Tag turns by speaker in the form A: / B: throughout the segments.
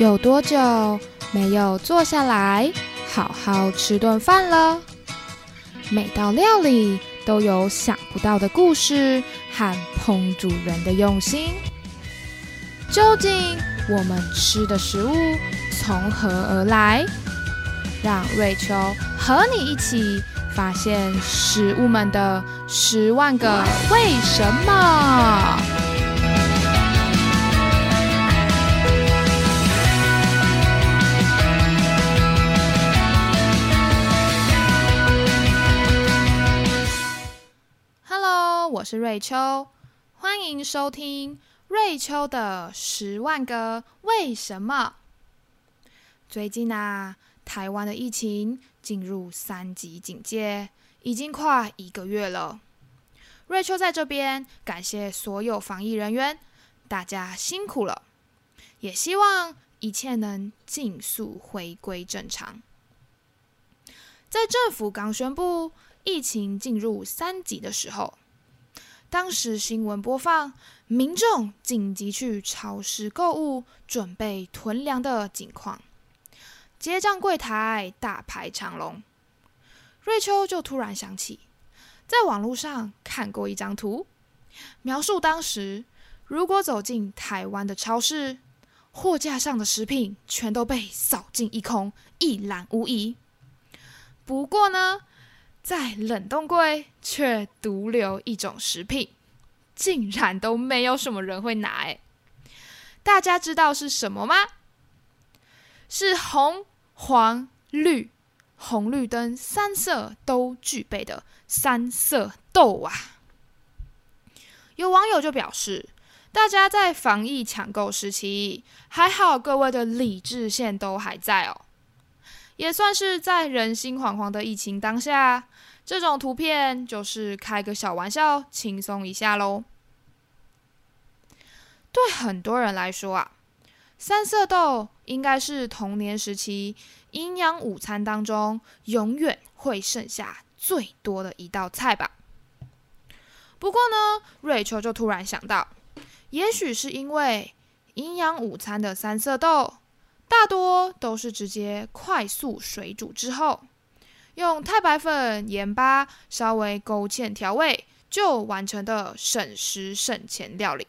A: 有多久没有坐下来好好吃顿饭了？每道料理都有想不到的故事和烹煮人的用心。究竟我们吃的食物从何而来？让瑞秋和你一起发现食物们的十万个为什么。是瑞秋，欢迎收听瑞秋的十万个为什么。最近啊，台湾的疫情进入三级警戒，已经快一个月了。瑞秋在这边感谢所有防疫人员，大家辛苦了，也希望一切能尽速回归正常。在政府刚宣布疫情进入三级的时候，当时新闻播放民众紧急去超市购物、准备囤粮的景况。结账柜台大排长龙，瑞秋就突然想起，在网络上看过一张图，描述当时如果走进台湾的超市，货架上的食品全都被扫尽一空，一览无遗。不过呢，在冷冻柜却独留一种食品，竟然都没有什么人会拿。哎，大家知道是什么吗？是红。黄、绿、红绿灯三色都具备的三色豆啊！有网友就表示，大家在防疫抢购时期，还好各位的理智线都还在哦，也算是在人心惶惶的疫情当下，这种图片就是开个小玩笑，轻松一下喽。对很多人来说啊。三色豆应该是童年时期营养午餐当中永远会剩下最多的一道菜吧。不过呢，瑞秋就突然想到，也许是因为营养午餐的三色豆大多都是直接快速水煮之后，用太白粉、盐巴稍微勾芡调味就完成的省时省钱料理。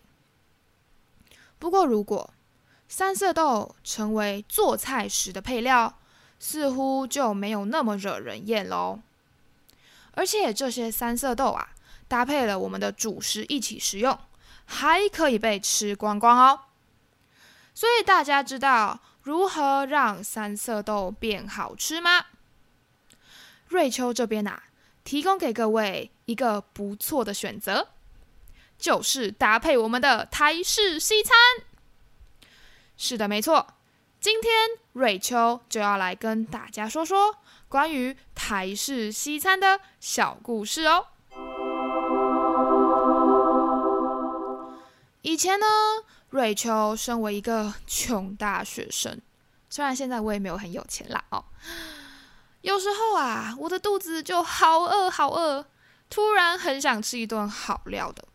A: 不过如果三色豆成为做菜时的配料，似乎就没有那么惹人厌喽。而且这些三色豆啊，搭配了我们的主食一起食用，还可以被吃光光哦。所以大家知道如何让三色豆变好吃吗？瑞秋这边啊，提供给各位一个不错的选择，就是搭配我们的台式西餐。是的，没错。今天瑞秋就要来跟大家说说关于台式西餐的小故事哦。以前呢，瑞秋身为一个穷大学生，虽然现在我也没有很有钱啦哦。有时候啊，我的肚子就好饿好饿，突然很想吃一顿好料的。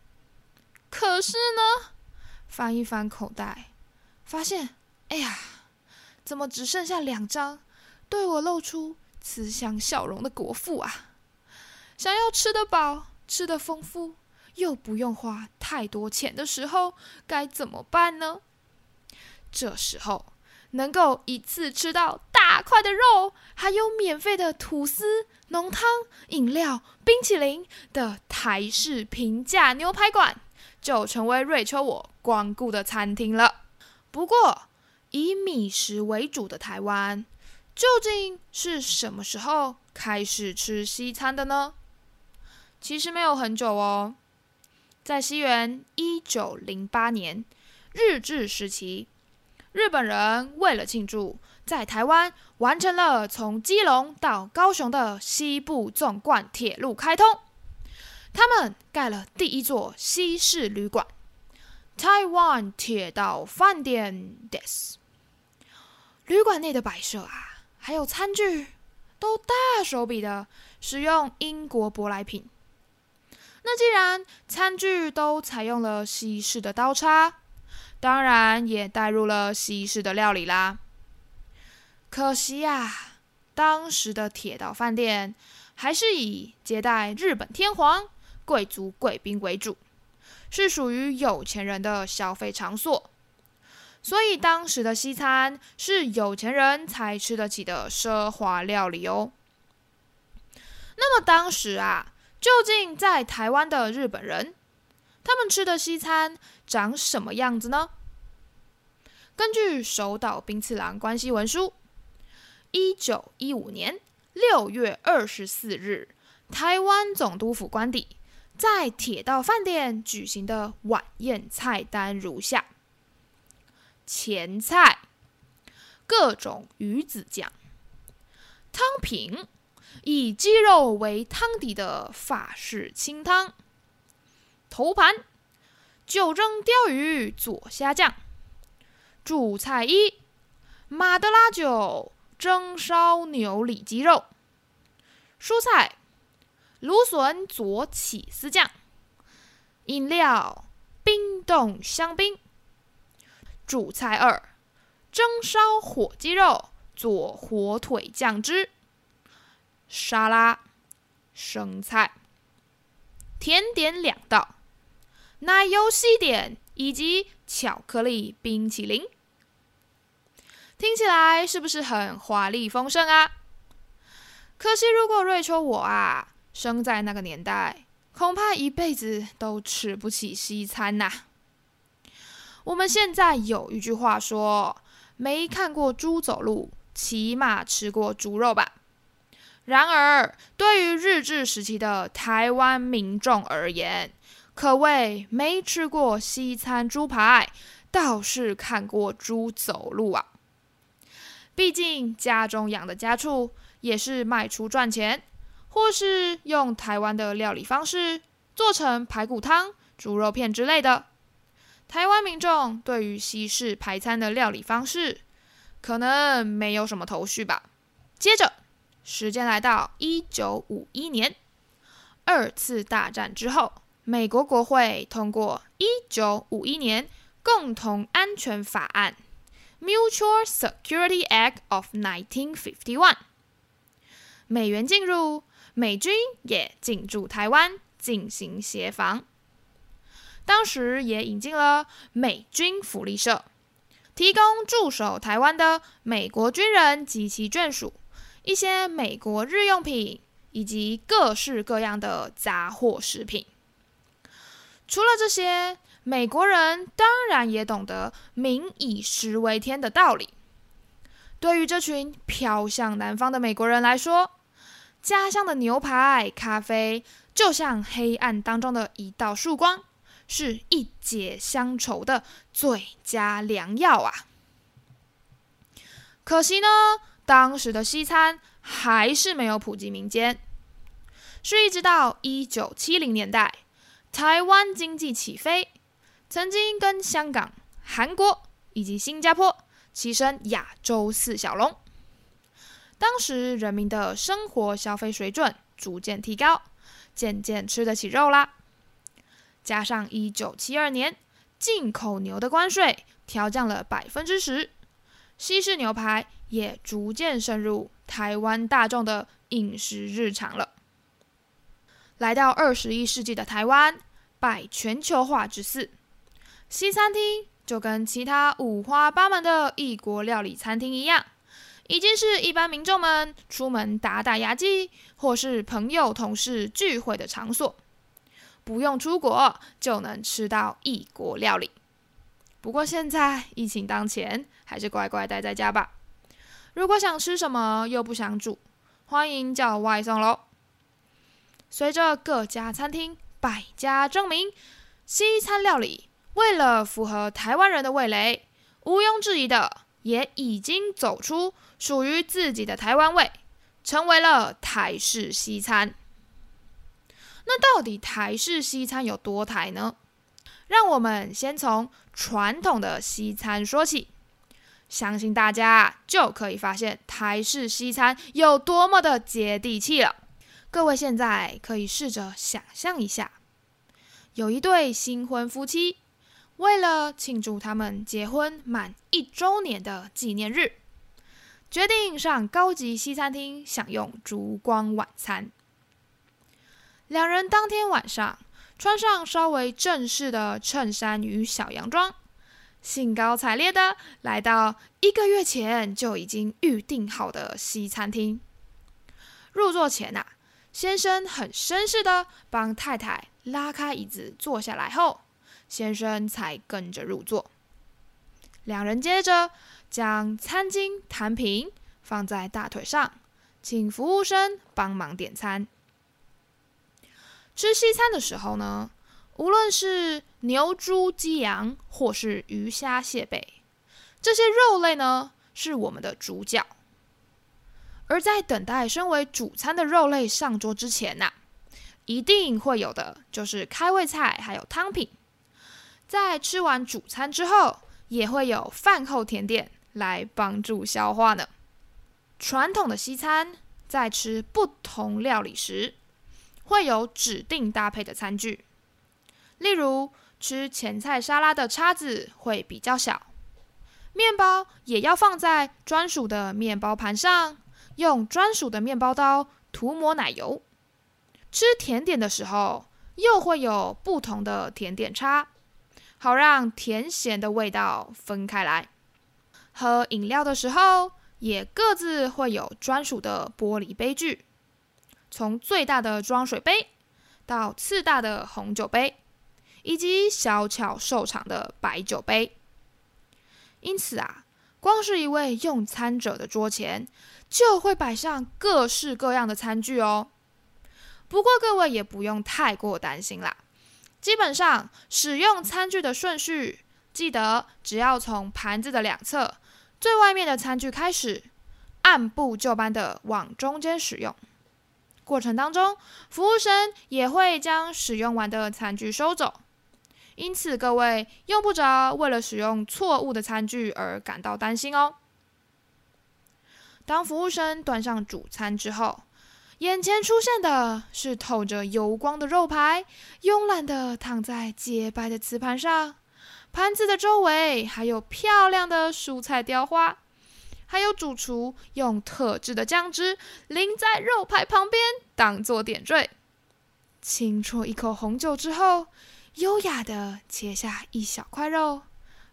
A: 可是呢，翻一翻口袋。发现，哎呀，怎么只剩下两张对我露出慈祥笑容的国父啊？想要吃得饱、吃得丰富，又不用花太多钱的时候，该怎么办呢？这时候，能够一次吃到大块的肉，还有免费的吐司、浓汤、饮料、冰淇淋的台式平价牛排馆，就成为瑞秋我光顾的餐厅了。不过，以米食为主的台湾，究竟是什么时候开始吃西餐的呢？其实没有很久哦，在西元一九零八年日治时期，日本人为了庆祝在台湾完成了从基隆到高雄的西部纵贯铁路开通，他们盖了第一座西式旅馆。台湾铁道饭店 This 旅馆内的摆设啊，还有餐具，都大手笔的使用英国舶来品。那既然餐具都采用了西式的刀叉，当然也带入了西式的料理啦。可惜呀，当时的铁道饭店还是以接待日本天皇、贵族贵宾为主，是属于有钱人的消费场所。所以当时的西餐是有钱人才吃得起的奢华料理哦。那么当时啊，究竟在台湾的日本人，他们吃的西餐长什么样子呢？根据首岛兵次郎关系文书，一九一五年六月二十四日，台湾总督府官邸在铁道饭店举行的晚宴菜单如下。前菜，各种鱼子酱；汤品，以鸡肉为汤底的法式清汤；头盘，酒蒸鲷鱼佐虾酱；主菜一，马德拉酒蒸烧牛里脊肉；蔬菜，芦笋佐起司酱；饮料，冰冻香槟。主菜二：蒸烧火鸡肉，佐火腿酱汁。沙拉、生菜。甜点两道：奶油西点以及巧克力冰淇淋。听起来是不是很华丽丰盛啊？可惜，如果瑞秋我啊，生在那个年代，恐怕一辈子都吃不起西餐呐。我们现在有一句话说：“没看过猪走路，起码吃过猪肉吧。”然而，对于日治时期的台湾民众而言，可谓没吃过西餐猪排，倒是看过猪走路啊。毕竟家中养的家畜也是卖出赚钱，或是用台湾的料理方式做成排骨汤、猪肉片之类的。台湾民众对于西式排餐的料理方式，可能没有什么头绪吧。接着，时间来到一九五一年，二次大战之后，美国国会通过一九五一年共同安全法案 （Mutual Security Act of 1951），美元进入，美军也进驻台湾进行协防。当时也引进了美军福利社，提供驻守台湾的美国军人及其眷属一些美国日用品以及各式各样的杂货食品。除了这些，美国人当然也懂得“民以食为天”的道理。对于这群飘向南方的美国人来说，家乡的牛排、咖啡就像黑暗当中的一道曙光。是一解乡愁的最佳良药啊！可惜呢，当时的西餐还是没有普及民间，是一直到一九七零年代，台湾经济起飞，曾经跟香港、韩国以及新加坡齐身亚洲四小龙。当时人民的生活消费水准逐渐提高，渐渐吃得起肉啦。加上一九七二年进口牛的关税调降了百分之十，西式牛排也逐渐渗入台湾大众的饮食日常了。来到二十一世纪的台湾，拜全球化之四，西餐厅就跟其他五花八门的异国料理餐厅一样，已经是一般民众们出门打打牙祭，或是朋友同事聚会的场所。不用出国就能吃到异国料理。不过现在疫情当前，还是乖乖待在家吧。如果想吃什么又不想煮，欢迎叫外送喽。随着各家餐厅百家争鸣，西餐料理为了符合台湾人的味蕾，毋庸置疑的也已经走出属于自己的台湾味，成为了台式西餐。那到底台式西餐有多台呢？让我们先从传统的西餐说起，相信大家就可以发现台式西餐有多么的接地气了。各位现在可以试着想象一下，有一对新婚夫妻为了庆祝他们结婚满一周年的纪念日，决定上高级西餐厅享用烛光晚餐。两人当天晚上穿上稍微正式的衬衫与小洋装，兴高采烈的来到一个月前就已经预定好的西餐厅。入座前呐，先生很绅士的帮太太拉开椅子坐下来后，先生才跟着入座。两人接着将餐巾弹平放在大腿上，请服务生帮忙点餐。吃西餐的时候呢，无论是牛、猪、鸡、羊，或是鱼虾蟹贝，这些肉类呢，是我们的主角。而在等待身为主餐的肉类上桌之前呐，一定会有的就是开胃菜，还有汤品。在吃完主餐之后，也会有饭后甜点来帮助消化呢。传统的西餐在吃不同料理时。会有指定搭配的餐具，例如吃前菜沙拉的叉子会比较小，面包也要放在专属的面包盘上，用专属的面包刀涂抹奶油。吃甜点的时候，又会有不同的甜点叉，好让甜咸的味道分开来。喝饮料的时候，也各自会有专属的玻璃杯具。从最大的装水杯，到次大的红酒杯，以及小巧瘦长的白酒杯。因此啊，光是一位用餐者的桌前，就会摆上各式各样的餐具哦。不过各位也不用太过担心啦，基本上使用餐具的顺序，记得只要从盘子的两侧最外面的餐具开始，按部就班的往中间使用。过程当中，服务生也会将使用完的餐具收走，因此各位用不着为了使用错误的餐具而感到担心哦。当服务生端上主餐之后，眼前出现的是透着油光的肉排，慵懒的躺在洁白的瓷盘上，盘子的周围还有漂亮的蔬菜雕花。还有主厨用特制的酱汁淋在肉排旁边，当做点缀。轻啜一口红酒之后，优雅的切下一小块肉，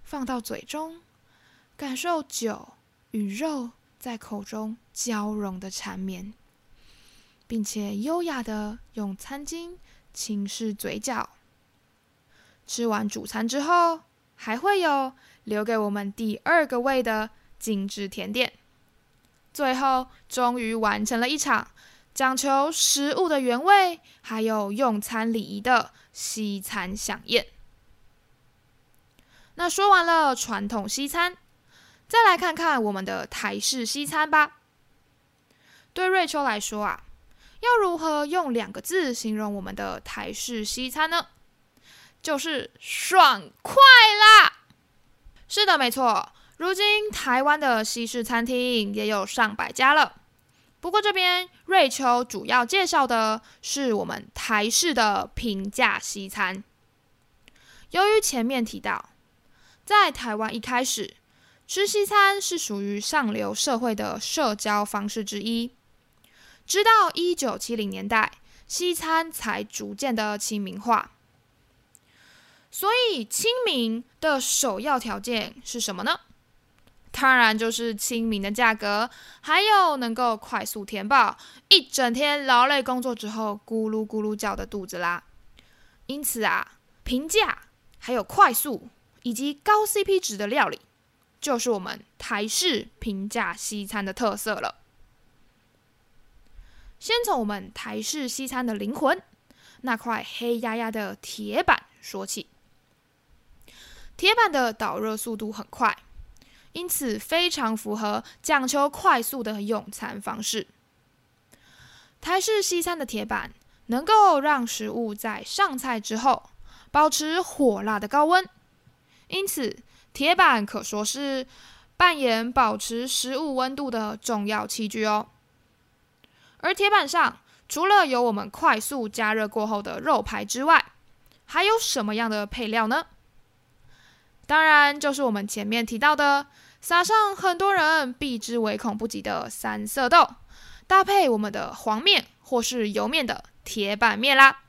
A: 放到嘴中，感受酒与肉在口中交融的缠绵，并且优雅的用餐巾轻拭嘴角。吃完主餐之后，还会有留给我们第二个胃的。精致甜点，最后终于完成了一场讲求食物的原味，还有用餐礼仪的西餐飨宴。那说完了传统西餐，再来看看我们的台式西餐吧。对瑞秋来说啊，要如何用两个字形容我们的台式西餐呢？就是爽快啦！是的，没错。如今，台湾的西式餐厅也有上百家了。不过，这边瑞秋主要介绍的是我们台式的平价西餐。由于前面提到，在台湾一开始吃西餐是属于上流社会的社交方式之一，直到一九七零年代，西餐才逐渐的亲民化。所以，亲民的首要条件是什么呢？当然就是亲民的价格，还有能够快速填饱一整天劳累工作之后咕噜咕噜叫的肚子啦。因此啊，平价、还有快速以及高 CP 值的料理，就是我们台式平价西餐的特色了。先从我们台式西餐的灵魂——那块黑压压的铁板说起。铁板的导热速度很快。因此，非常符合讲求快速的用餐方式。台式西餐的铁板能够让食物在上菜之后保持火辣的高温，因此铁板可说是扮演保持食物温度的重要器具哦。而铁板上除了有我们快速加热过后的肉排之外，还有什么样的配料呢？当然就是我们前面提到的，撒上很多人避之唯恐不及的三色豆，搭配我们的黄面或是油面的铁板面啦。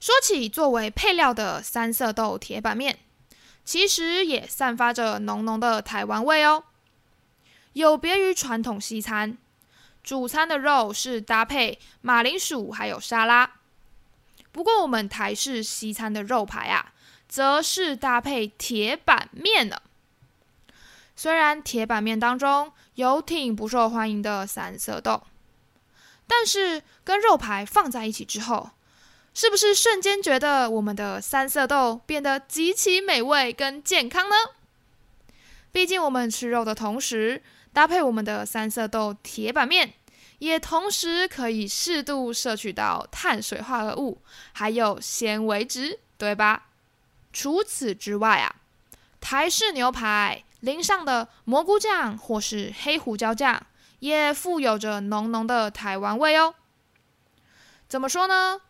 A: 说起作为配料的三色豆铁板面，其实也散发着浓浓的台湾味哦。有别于传统西餐，主餐的肉是搭配马铃薯还有沙拉。不过我们台式西餐的肉排啊，则是搭配铁板面的。虽然铁板面当中有挺不受欢迎的三色豆，但是跟肉排放在一起之后，是不是瞬间觉得我们的三色豆变得极其美味跟健康呢？毕竟我们吃肉的同时，搭配我们的三色豆铁板面，也同时可以适度摄取到碳水化合物，还有纤维质，对吧？除此之外啊，台式牛排淋上的蘑菇酱或是黑胡椒酱，也富有着浓浓的台湾味哦。怎么说呢？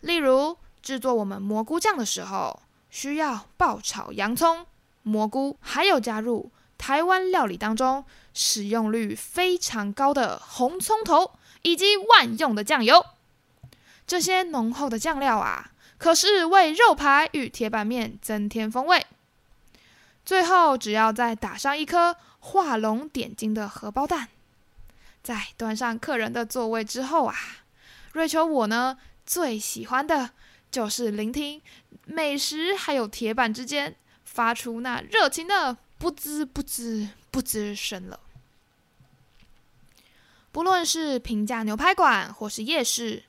A: 例如制作我们蘑菇酱的时候，需要爆炒洋葱、蘑菇，还有加入台湾料理当中。使用率非常高的红葱头，以及万用的酱油，这些浓厚的酱料啊，可是为肉排与铁板面增添风味。最后，只要再打上一颗画龙点睛的荷包蛋，在端上客人的座位之后啊，瑞秋我呢最喜欢的就是聆听美食还有铁板之间发出那热情的不滋不滋不滋声了。不论是平价牛排馆或是夜市，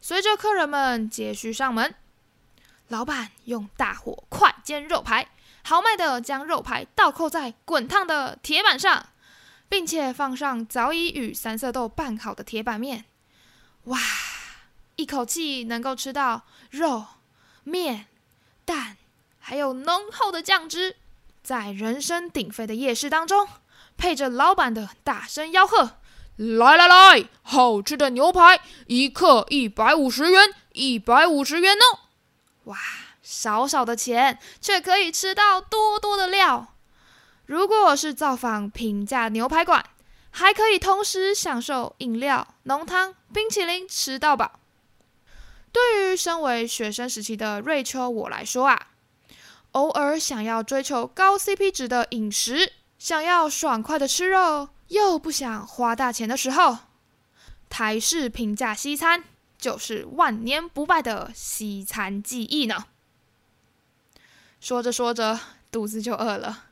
A: 随着客人们接续上门，老板用大火快煎肉排，豪迈的将肉排倒扣在滚烫的铁板上，并且放上早已与三色豆拌好的铁板面。哇，一口气能够吃到肉、面、蛋，还有浓厚的酱汁，在人声鼎沸的夜市当中，配着老板的大声吆喝。来来来，好吃的牛排，一克一百五十元，一百五十元哦！哇，少少的钱却可以吃到多多的料。如果我是造访平价牛排馆，还可以同时享受饮料、浓汤、冰淇淋，吃到饱。对于身为学生时期的瑞秋我来说啊，偶尔想要追求高 CP 值的饮食，想要爽快的吃肉。又不想花大钱的时候，台式平价西餐就是万年不败的西餐记忆呢。说着说着，肚子就饿了。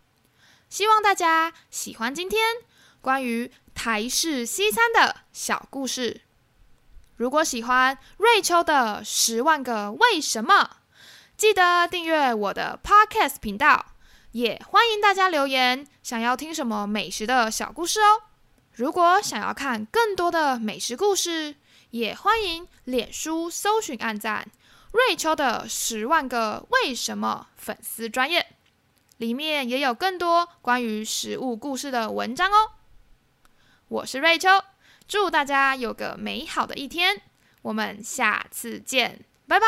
A: 希望大家喜欢今天关于台式西餐的小故事。如果喜欢瑞秋的十万个为什么，记得订阅我的 Podcast 频道。也欢迎大家留言，想要听什么美食的小故事哦。如果想要看更多的美食故事，也欢迎脸书搜寻、按赞瑞秋的十万个为什么粉丝专业，里面也有更多关于食物故事的文章哦。我是瑞秋，祝大家有个美好的一天，我们下次见，拜拜。